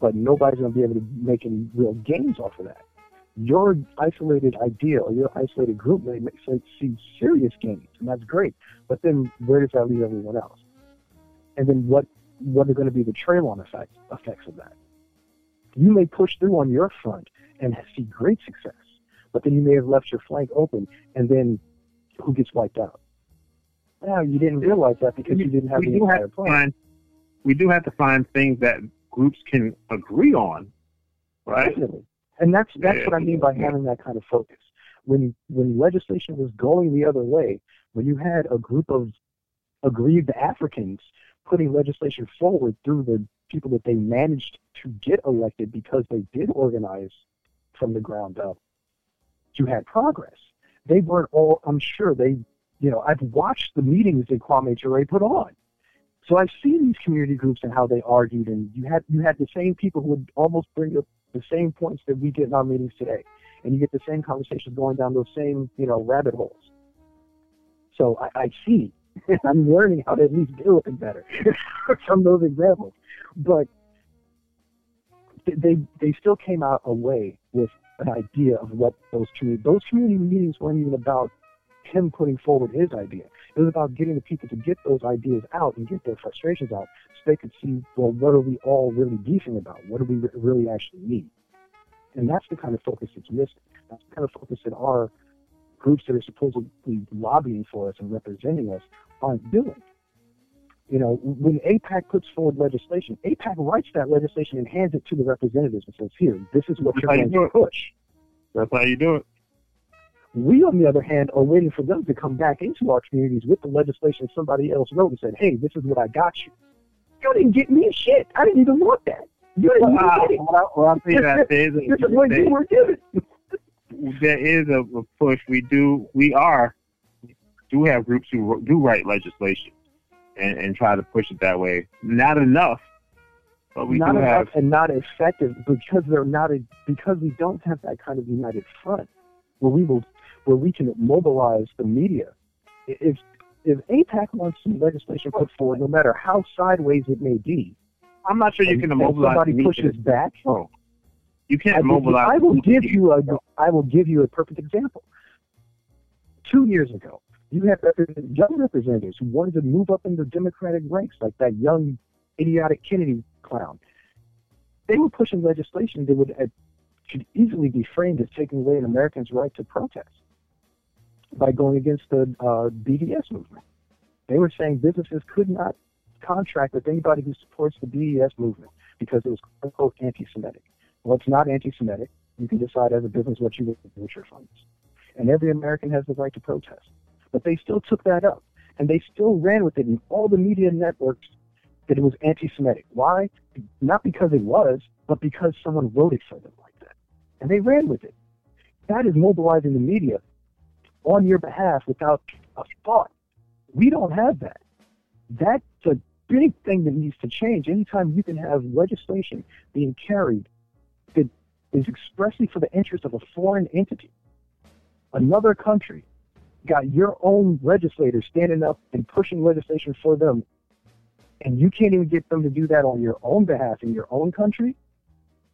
but nobody's going to be able to make any real gains off of that. Your isolated idea or your isolated group may make see serious gains, and that's great. But then where does that leave everyone else? And then what what are going to be the trail-on effects effects of that? You may push through on your front and see great success. But then you may have left your flank open, and then who gets wiped out? Well, you didn't realize that because you didn't have we the do have plan. find we do have to find things that groups can agree on, right? Definitely. And that's that's Yeah. what I mean by having that kind of focus. When when legislation was going the other way, when you had a group of aggrieved Africans putting legislation forward through the people that they managed to get elected because they did organize from the ground up, you had progress. They weren't all I'm sure they you know, I've watched the meetings that Kwame Ture put on. So I've seen these community groups and how they argued, and you had you had the same people who would almost bring up the same points that we get in our meetings today, and you get the same conversations going down those same you know rabbit holes. So I, I see I'm learning how to at least deal with it better from those examples. But they they still came out away with an idea of what those community those community meetings weren't even about him putting forward his idea. It was about getting the people to get those ideas out and get their frustrations out so they could see, well, what are we all really beefing about? What do we really actually need? And that's the kind of focus that's missing. That's the kind of focus that our groups that are supposedly lobbying for us and representing us aren't doing. You know, when AIPAC puts forward legislation, AIPAC writes that legislation and hands it to the representatives and says, here, this is what That's you're going to push. That's how you do it. We, on the other hand, are waiting for them to come back into our communities with the legislation somebody else wrote and said, hey, this is what I got you. You didn't get me a shit. I didn't even want that. You didn't even Well, get it. well, well, I'll that there is This is what a, you were given. there is a, a push. We do, we are, do have groups who do write legislation and, and try to push it that way. Not enough, but we not do enough have. and not effective because they're not a, because we don't have that kind of united front where we will where we can mobilize the media. If if AIPAC wants some legislation put forward, no matter how sideways it may be, I'm not sure you can mobilize. somebody the media. pushes back. Oh, you can't I will, mobilize. I will give you a I will give you a perfect example. Two years ago, you had young representatives who wanted to move up in the Democratic ranks, like that young idiotic Kennedy clown. They were pushing legislation that would uh, could easily be framed as taking away an American's right to protest by going against the uh, BDS movement. They were saying businesses could not contract with anybody who supports the BDS movement because it was quote unquote anti-Semitic. Well, it's not anti-Semitic. You can decide as a business what you want to do with your funds. And every American has the right to protest. But they still took that up. And they still ran with it in all the media networks that it was anti-Semitic. Why? Not because it was, but because someone wrote it for them like that. And they ran with it. That is mobilizing the media on your behalf without a thought. We don't have that. That's a big thing that needs to change. Anytime you can have legislation being carried that is expressly for the interest of a foreign entity, another country, got your own legislators standing up and pushing legislation for them, and you can't even get them to do that on your own behalf in your own country,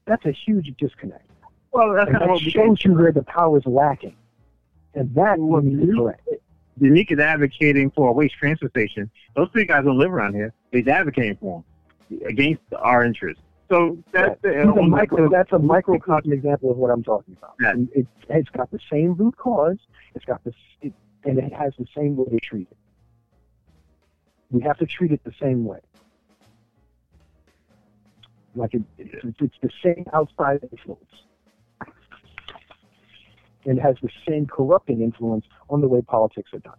that's a huge disconnect. Well, that's And kind of that what shows you where the power is lacking. And that Well, we need to correct. Daneek is advocating for a waste transfer station. Those three guys don't live around here. He's advocating for them against our interests. So that's Right. These are uh, micro, that's a microcosm example of what I'm talking about. Yeah. It, it's got the same root cause. It's got this, it, and it has the same way to treat it. We have to treat it the same way. Like it, it's, it's the same outside influence. And has the same corrupting influence on the way politics are done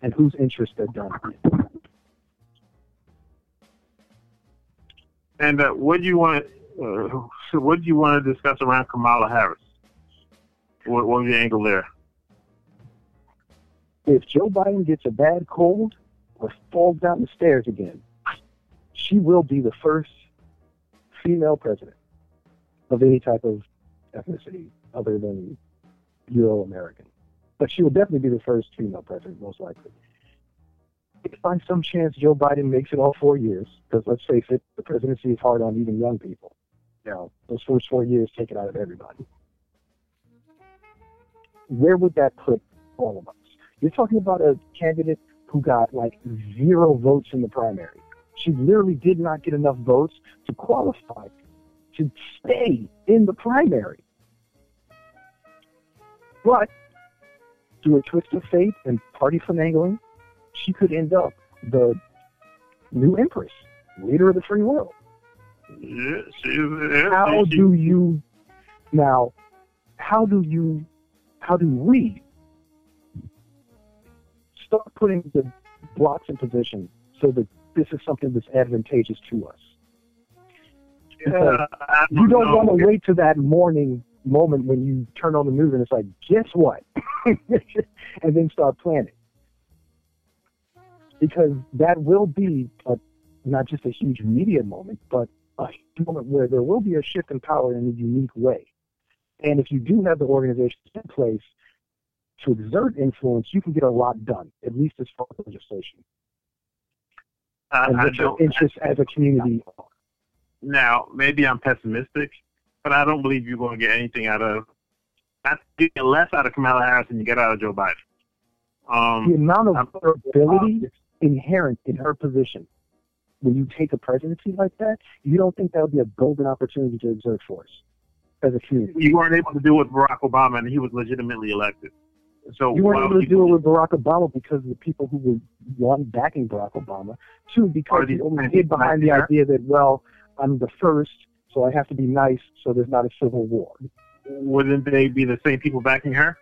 and whose interests they're done. And uh, what do you want? Uh, so what do you want to discuss around Kamala Harris? What, what was the angle there? if Joe Biden gets a bad cold or falls down the stairs again, she will be the first female president of any type of ethnicity other than Euro American. But she will definitely be the first female president, most likely. If by some chance Joe Biden makes it all four years, because let's face it, the presidency is hard on even young people. Know, those first four years take it out of everybody. Where would that put all of us? You're talking about a candidate who got like zero votes in the primary. She literally did not get enough votes to qualify to stay in the primary. But through a twist of fate and party finagling, she could end up the new empress, leader of the free world. She's, yeah, How she- do you now? How do you? How do we start putting the blocks in position so that this is something that's advantageous to us? Yeah, I You don't know. want to wait to that morning moment when you turn on the news and it's like, guess what? and then start planning. Because that will be a, not just a huge media moment, but a moment where there will be a shift in power in a unique way. And if you do have the organizations in place, to exert influence, you can get a lot done, at least as far as legislation. I, and what your interests as a community are. now, maybe I'm pessimistic, but I don't believe you're going to get anything out of, not get less out of Kamala Harris than you get out of Joe Biden. Um, the amount of I'm- ability inherent in her position when you take a presidency like that, you don't think that would be a golden opportunity to exert force as a community. you weren't able to do it with Barack Obama, and he was legitimately elected. So You weren't able to do it with Barack Obama because of the people who were one backing Barack Obama. Two, because people men hid behind the idea that well, I'm the first, so I have to be nice, so there's not a civil war. Wouldn't they be the same people backing her?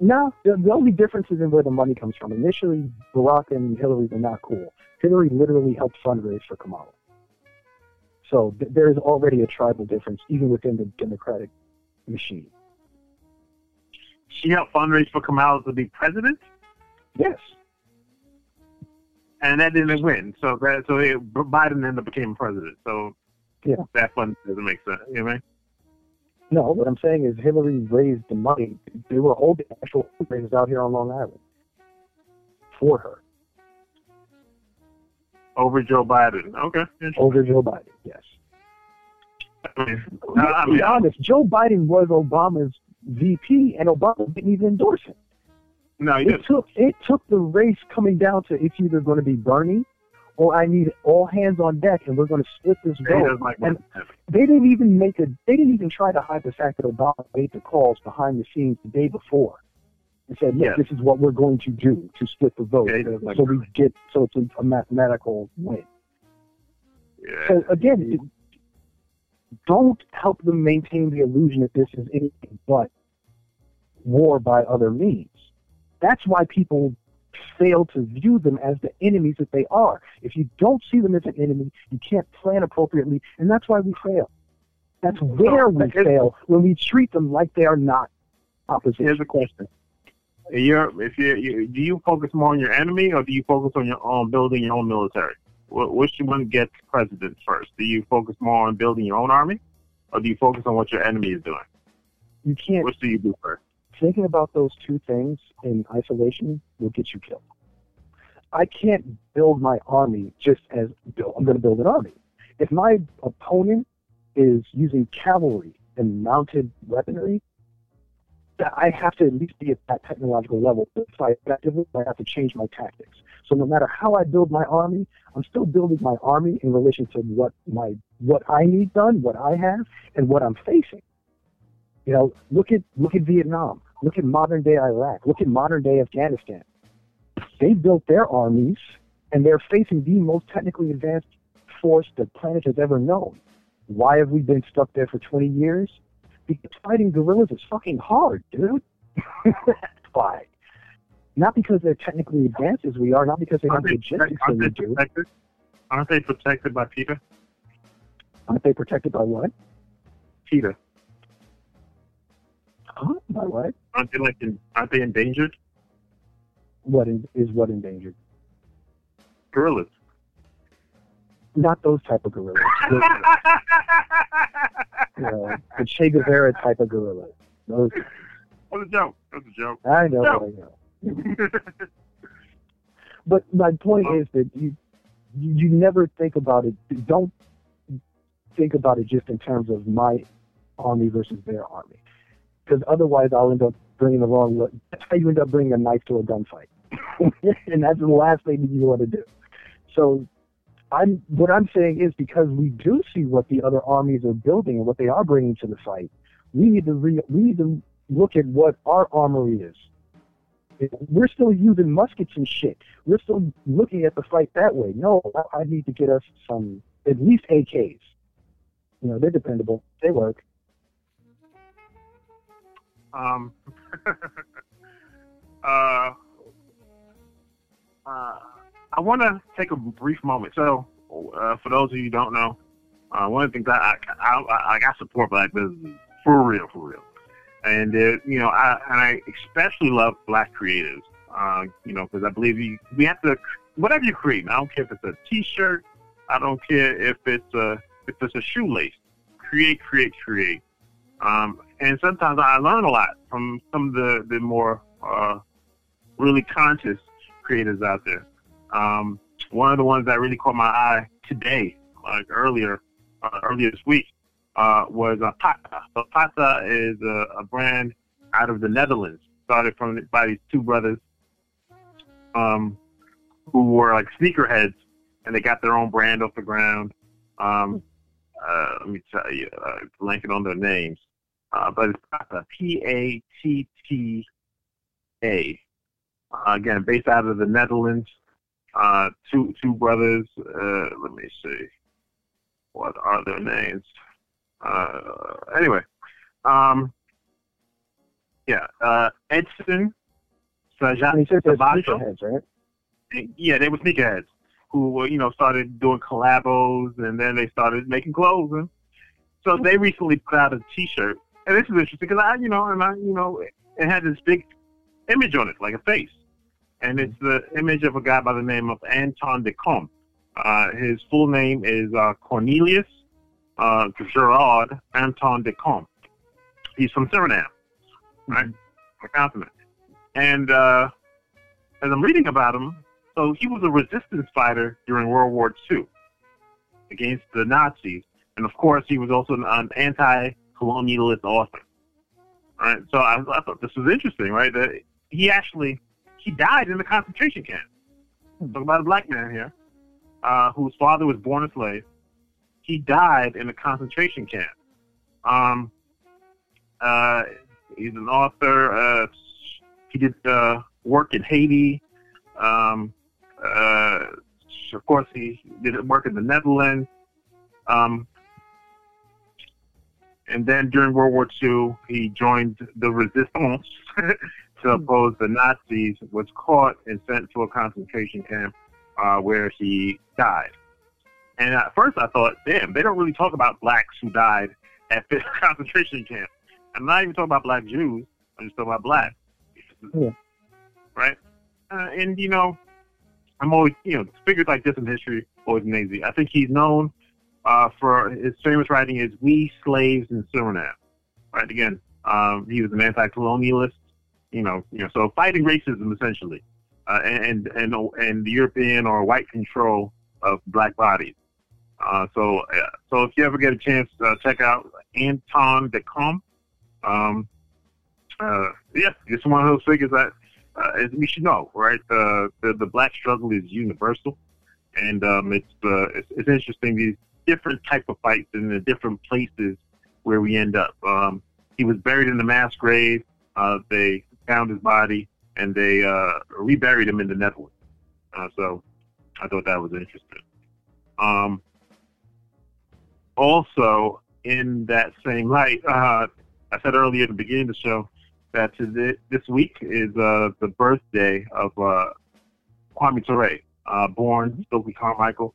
No, the, the only difference is in where the money comes from. Initially, Barack and Hillary were not cool. Hillary literally helped fundraise for Kamala. So th- there is already a tribal difference, even within the Democratic machine. She helped fundraise for Kamala to be president, Yes. And that didn't win. So that so it, Biden ended up became president. So Yeah. that fund doesn't make sense. You know what I mean? No, what I'm saying is Hillary raised the money. They were holding actual fundraisers out here on Long Island for her Over Joe Biden. Okay. Over Joe Biden. Yes. I mean, Let's I be honest. Joe Biden was Obama's VP, and Obama didn't even endorse him. No, you It took it took the race coming down to it's either going to be Bernie or I need all hands on deck, and we're going to split this vote. like And they didn't even make a they didn't even try to hide the fact that Obama made the calls behind the scenes the day before and said, "Look, Yes. this is what we're going to do to split the vote, Yeah, he like so we Bernie. get so it's a, a mathematical win." Yeah. So again, it- don't help them maintain the illusion that this is anything but war by other means. That's why people fail to view them as the enemies that they are. If you don't see them as an enemy, you can't plan appropriately, and that's why we fail. That's where we fail when we treat them like they are not opposition. Here's a question. You're, if you, you do you focus more on your enemy or do you focus on your on building your own military? Wh- Which one gets president first? Do you focus more on building your own army, or do you focus on what your enemy is doing? You can't Which do you do first? Thinking about those two things in isolation will get you killed. I can't build my army just as I'm going to build an army. If my opponent is using cavalry and mounted weaponry, I have to at least be at that technological level to fight effectively. I have to change my tactics. So no matter how I build my army, I'm still building my army in relation to what my what I need done, what I have, and what I'm facing. You know, look at look at Vietnam. Look at modern day Iraq. Look at modern day Afghanistan. They built their armies, and they're facing the most technically advanced force the planet has ever known. Why have we been stuck there for 20 years? Because fighting guerrillas is fucking hard, dude. That's why. Not because they're technically advanced as we are, not because they have they, logistics that we do. protected? Aren't they protected by PETA? Aren't they protected by what? PETA. Huh? By what? Aren't they like in, aren't they endangered? What in, is what endangered? Gorillas. Not those type of gorillas. The, you know, the Che Guevara type of gorillas. Those, That was a joke. That was a joke. I know, No. I know. But my point is that you you you never think about it. Don't think about it just in terms of my army versus their army, because otherwise I'll end up bringing the wrong. Look. That's how you end up bringing a knife to a gunfight, and that's the last thing that you want to do. So. I'm what I'm saying is because we do see what the other armies are building and what they are bringing to the fight, we need to re, we need to look at what our armory is. We're still using muskets and shit. We're still looking at the fight that way. No, I, I need to get us some, at least AKs. You know, they're dependable. They work. Um, uh, uh, I want to take a brief moment. So, uh, for those of you who don't know, uh, one of the things I I, I, I got support black businesses for real, for real, and uh, you know, I and I especially love black creatives. Uh, you know, because I believe you, we have to whatever you create. I don't care if it's a T-shirt. I don't care if it's a if it's a shoelace. Create, create, create. Um, and sometimes I learn a lot from some of the, the more uh, really conscious creators out there. Um, one of the ones that really caught my eye today, like earlier, uh, earlier this week, uh, was uh, Patta. So Patta is a, a, brand out of the Netherlands, started from by these two brothers um, who were like sneakerheads, and they got their own brand off the ground. Um, uh, let me tell you, uh, blanking on their names, uh, but it's Patta, P-A-T-T-A. Uh, again, based out of the Netherlands. Uh, two two brothers. Uh, let me see. What are their names? Uh, anyway, um, yeah, uh, Edson Sabajo. Right? Yeah, they were sneakerheads who you know started doing collabos, and then they started making clothes, and so they recently put out a T-shirt, and this is interesting because I, you know, and I, you know, it had this big image on it, like a face, and it's the image of a guy by the name of Anton de Kom. Uh, his full name is uh, Cornelius uh, Gerard Anton de Kom. He's from Suriname, right? Mm-hmm. The continent. And uh, as I'm reading about him, so he was a resistance fighter during World War II against the Nazis. And of course, he was also an, anti-colonialist author. Right? So I, I thought this was interesting, right? That he actually he died in a concentration camp. Talk about a black man here, uh, whose father was born a slave, he died in a concentration camp. Um, uh, he's an author. Uh, he did uh, work in Haiti. Um, uh, of course, he did work in the Netherlands. Um, and then during World War II, he joined the resistance to oppose the Nazis, was caught and sent to a concentration camp uh, where he died. And at first I thought, damn, they don't really talk about blacks who died at this concentration camp. I'm not even talking about black Jews. I'm just talking about blacks. Yeah. Right? Uh, and, you know, I'm always, you know, figures like this in history always amazing. I think he's known uh, for his famous writing is We Slaves in Suriname. Right? Again, um, he was an anti-colonialist, you know, you know, so fighting racism essentially, uh, and, and, and the European or white control of black bodies. Uh, so, uh, so if you ever get a chance, uh, check out Anton de Kom. Um, uh, yeah, it's one of those figures that we should know, right? the, the black struggle is universal, and um, it's, uh, it's, it's interesting these different type of fights in the different places where we end up. Um, he was buried in the mass grave. Uh, they found his body and they uh, reburied him in the Netherlands. Uh, so I thought that was interesting. Um, also, in that same light, uh, I said earlier at the beginning of the show that this week is uh, the birthday of uh, Kwame Ture, born Stokely Carmichael,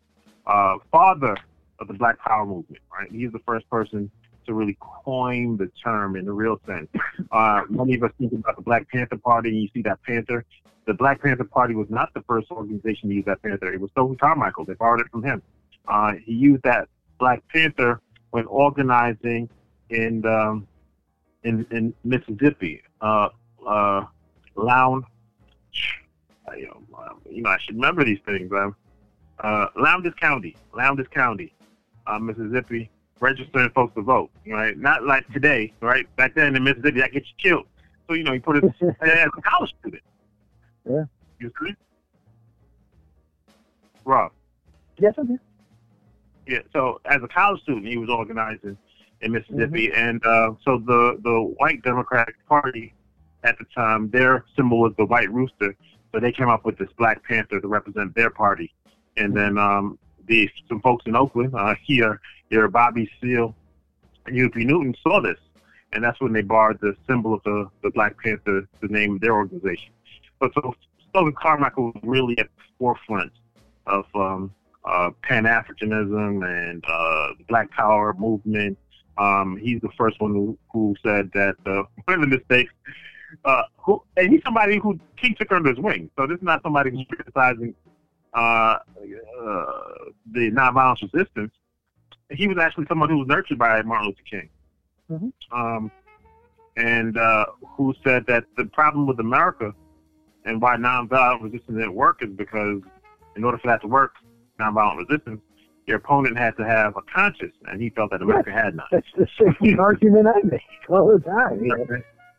father of the Black Power movement. Right, he's the first person to really coin the term in the real sense. Uh, many of us think about the Black Panther Party, and you see that panther. The Black Panther Party was not the first organization to use that panther. It was Stokely Carmichael. They borrowed it from him. Uh, he used that Black Panther when organizing in um, in, in Mississippi. Uh, uh, you know, um, you know, I should remember these things. Um, uh, Lowndes County, Lowndes County, uh, Mississippi, registering folks to vote. Right, not like today. Right, back then in Mississippi, that gets you killed. So you know, you put it as a college student. Yeah. You see? Rob. Yes, I do. Yeah, so as a college student, he was organizing in Mississippi, mm-hmm. and uh, so the the white Democratic Party at the time, their symbol was the white rooster, so they came up with this Black Panther to represent their party, and then um, the some folks in Oakland, uh, here, here, Bobby Seale, and Huey Newton saw this, and that's when they borrowed the symbol of the the Black Panther the name of their organization. But so Stokely Carmichael was really at the forefront of um, uh, Pan Africanism and uh, the Black Power movement. Um, he's the first one who, who said that uh, one of the mistakes, uh, who, and he's somebody who King took under his wing. So this is not somebody who's criticizing uh, uh, the nonviolence resistance. He was actually someone who was nurtured by Martin Luther King. Mhm. um, and uh, who said that the problem with America and why nonviolent resistance didn't work is because in order for that to work, nonviolent resistance, your opponent had to have a conscience, and he felt that America had none. That's the same argument I make all the time. you?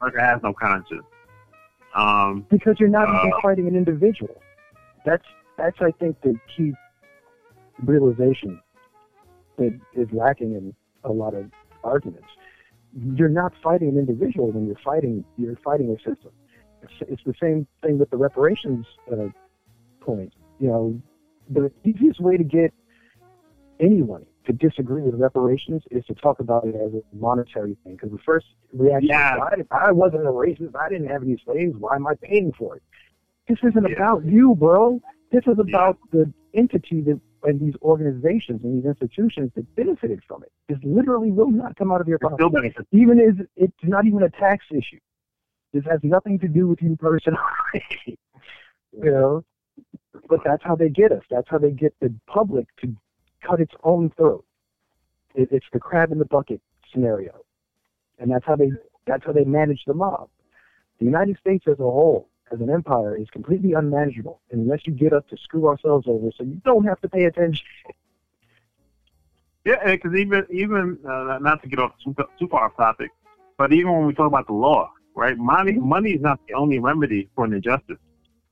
America has no conscience. Um, Because you're not even Uh, fighting an individual. That's that's I think the key realization that is lacking in a lot of arguments. You're not fighting an individual when you're fighting you're fighting a system. It's, it's the same thing with the reparations uh, point. You know, the easiest way to get anyone to disagree with reparations is to talk about it as a monetary thing. Because the first reaction Yeah. is, I, I wasn't a racist. I didn't have any slaves. Why am I paying for it? This isn't Yeah. about you, bro. This is about the entity that and these organizations and these institutions that benefited from it. This literally will not come out of your pocket. Even as it's not even a tax issue. This has nothing to do with you personally. you know? But that's how they get us. That's how they get the public to cut its own throat. It, it's the crab in the bucket scenario. And that's how they that's how they manage the mob. The United States as a whole, as an empire, is completely unmanageable unless you get us to screw ourselves over so you don't have to pay attention. Yeah, because even even uh, not to get off too, too far off topic, but even when we talk about the law, right? Money money is not the only remedy for an injustice.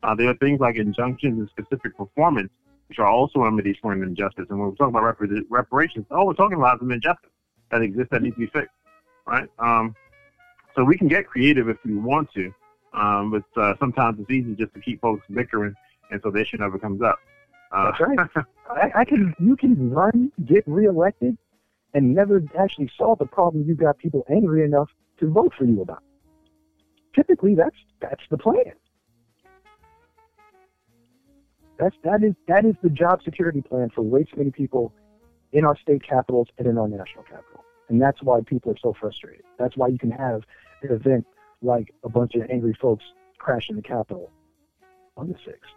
Uh, there are things like injunctions and specific performance, which are also remedies for an injustice. And when we talk about repar- reparations, all we're talking about is an injustice that exists that needs to be fixed, right? Um, so we can get creative if we want to, um, but uh, sometimes it's easy just to keep folks bickering, and so the issue never comes up. Uh, That's right. I, I can you can run, get reelected, and never actually solve the problem you got people angry enough to vote for you about. Typically, that's that's the plan. That's that is that is the job security plan for way too many people in our state capitals and in our national capital, and that's why people are so frustrated. That's why you can have an event like a bunch of angry folks crashing the Capitol on the sixth.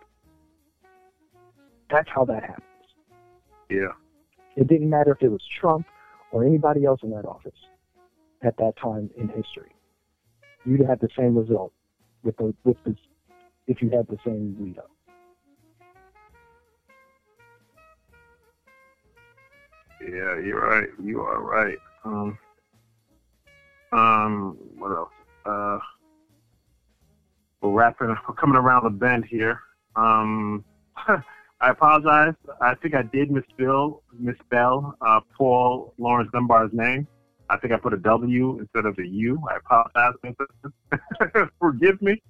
That's how that happens. yeah. It didn't matter if it was Trump or anybody else in that office at that time in history. You'd have the same result with the with the if you had the same lead up. Yeah, you're right. You are right. Um, um, what else? Uh, we're wrapping. We're coming around the bend here. Um, I apologize. I think I did misspell misspell uh, Paul Lawrence Dunbar's name. I think I put a W instead of a U. I apologize. Forgive me.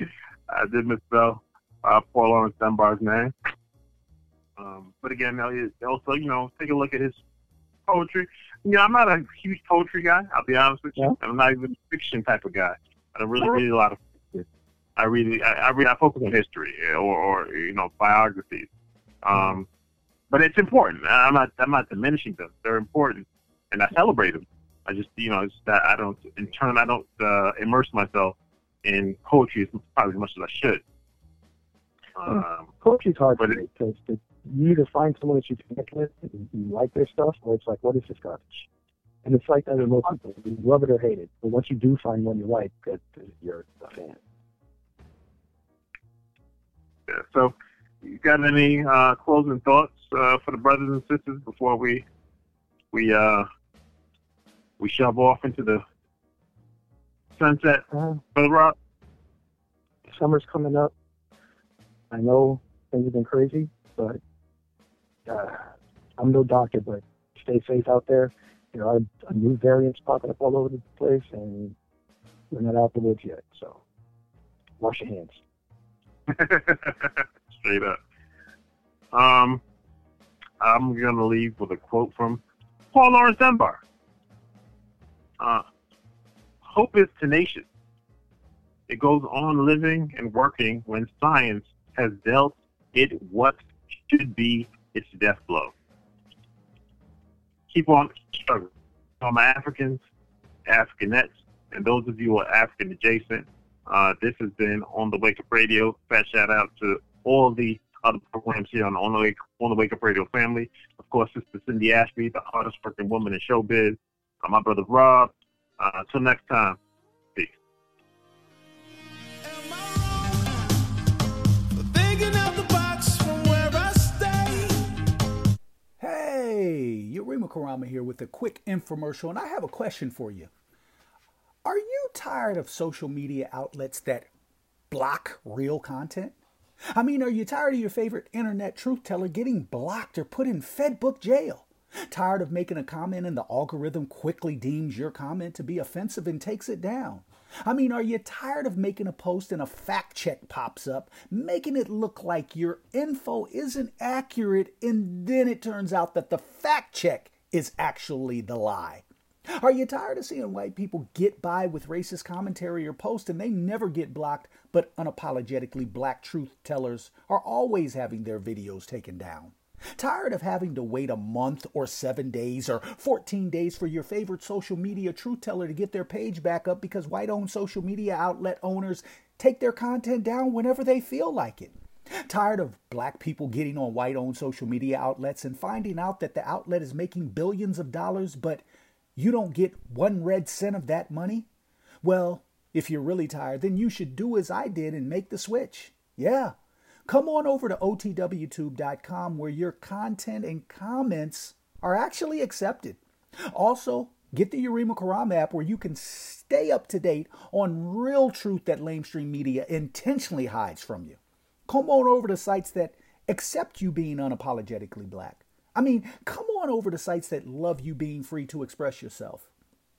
I did misspell uh, Paul Lawrence Dunbar's name. Um, but again, also, you know, take a look at his poetry. You know, I'm not a huge poetry guy. I'll be honest with you. Yeah. I'm not even a fiction type of guy. I really read a lot of. I read. I, I read. I focus on history or, or you know biographies. Um, but it's important. I'm not. I'm not diminishing them. They're important, and I celebrate them. I just, you know, it's that I don't. In turn, I don't uh, immerse myself in poetry as probably as much as I should. Um, Poetry's hard But to it- because you either find someone that you connect with and you like their stuff, or it's like, what is this garbage? And it's like that with most people. You love it or hate it. But once you do find one you like, that you're a fan. Yeah. So, you got any uh, closing thoughts uh, for the brothers and sisters before we we uh, we shove off into the sunset, Uh, Brother Rob? summer's coming up. I know things have been crazy, but uh, I'm no doctor, but stay safe out there. There are new variants popping up all over the place, and we're not out the woods yet. So wash your hands. Straight up. Um, I'm gonna leave with a quote from Paul Lawrence Dunbar. Uh, hope is tenacious. It goes on living and working when science has dealt it what should be its death blow. Keep on struggling. All my Africans, Africanettes, and those of you who are African adjacent, uh, this has been on the Wake Up Radio. Fat shout out to all the other programs here on the on the Wake, on the Wake Up Radio family. Of course, Sister Cindy Ashby, the hardest working woman in showbiz. Uh, my brother Rob, Uh, until next time, Yurima Karama here with a quick infomercial, and I have a question for you. Are you tired of social media outlets that block real content? I mean, are you tired of your favorite internet truth teller getting blocked or put in Fedbook jail? Tired of making a comment and the algorithm quickly deems your comment to be offensive and takes it down? I mean, are you tired of making a post and a fact check pops up, making it look like your info isn't accurate, and then it turns out that the fact check is actually the lie? Are you tired of seeing white people get by with racist commentary or posts and they never get blocked, but unapologetically black truth tellers are always having their videos taken down? Tired of having to wait a month or seven days or 14 days for your favorite social media truth teller to get their page back up because white owned social media outlet owners take their content down whenever they feel like it? Tired of black people getting on white owned social media outlets and finding out that the outlet is making billions of dollars, but you don't get one red cent of that money? Well, if you're really tired, then you should do as I did and make the switch. Yeah. Come on over to otwtube.com where your content and comments are actually accepted. Also, get the Yurima Karama app where you can stay up to date on real truth that lamestream media intentionally hides from you. Come on over to sites that accept you being unapologetically black. I mean, come on over to sites that love you being free to express yourself.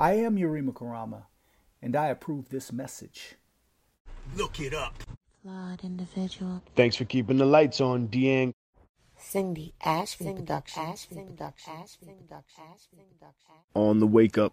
I am Yurima Karama, and I approve this message. Look it up. Flawed individual. Thanks for keeping the lights on, Deang. Cindy Ashby Cindy Ashby Production. On the wake up.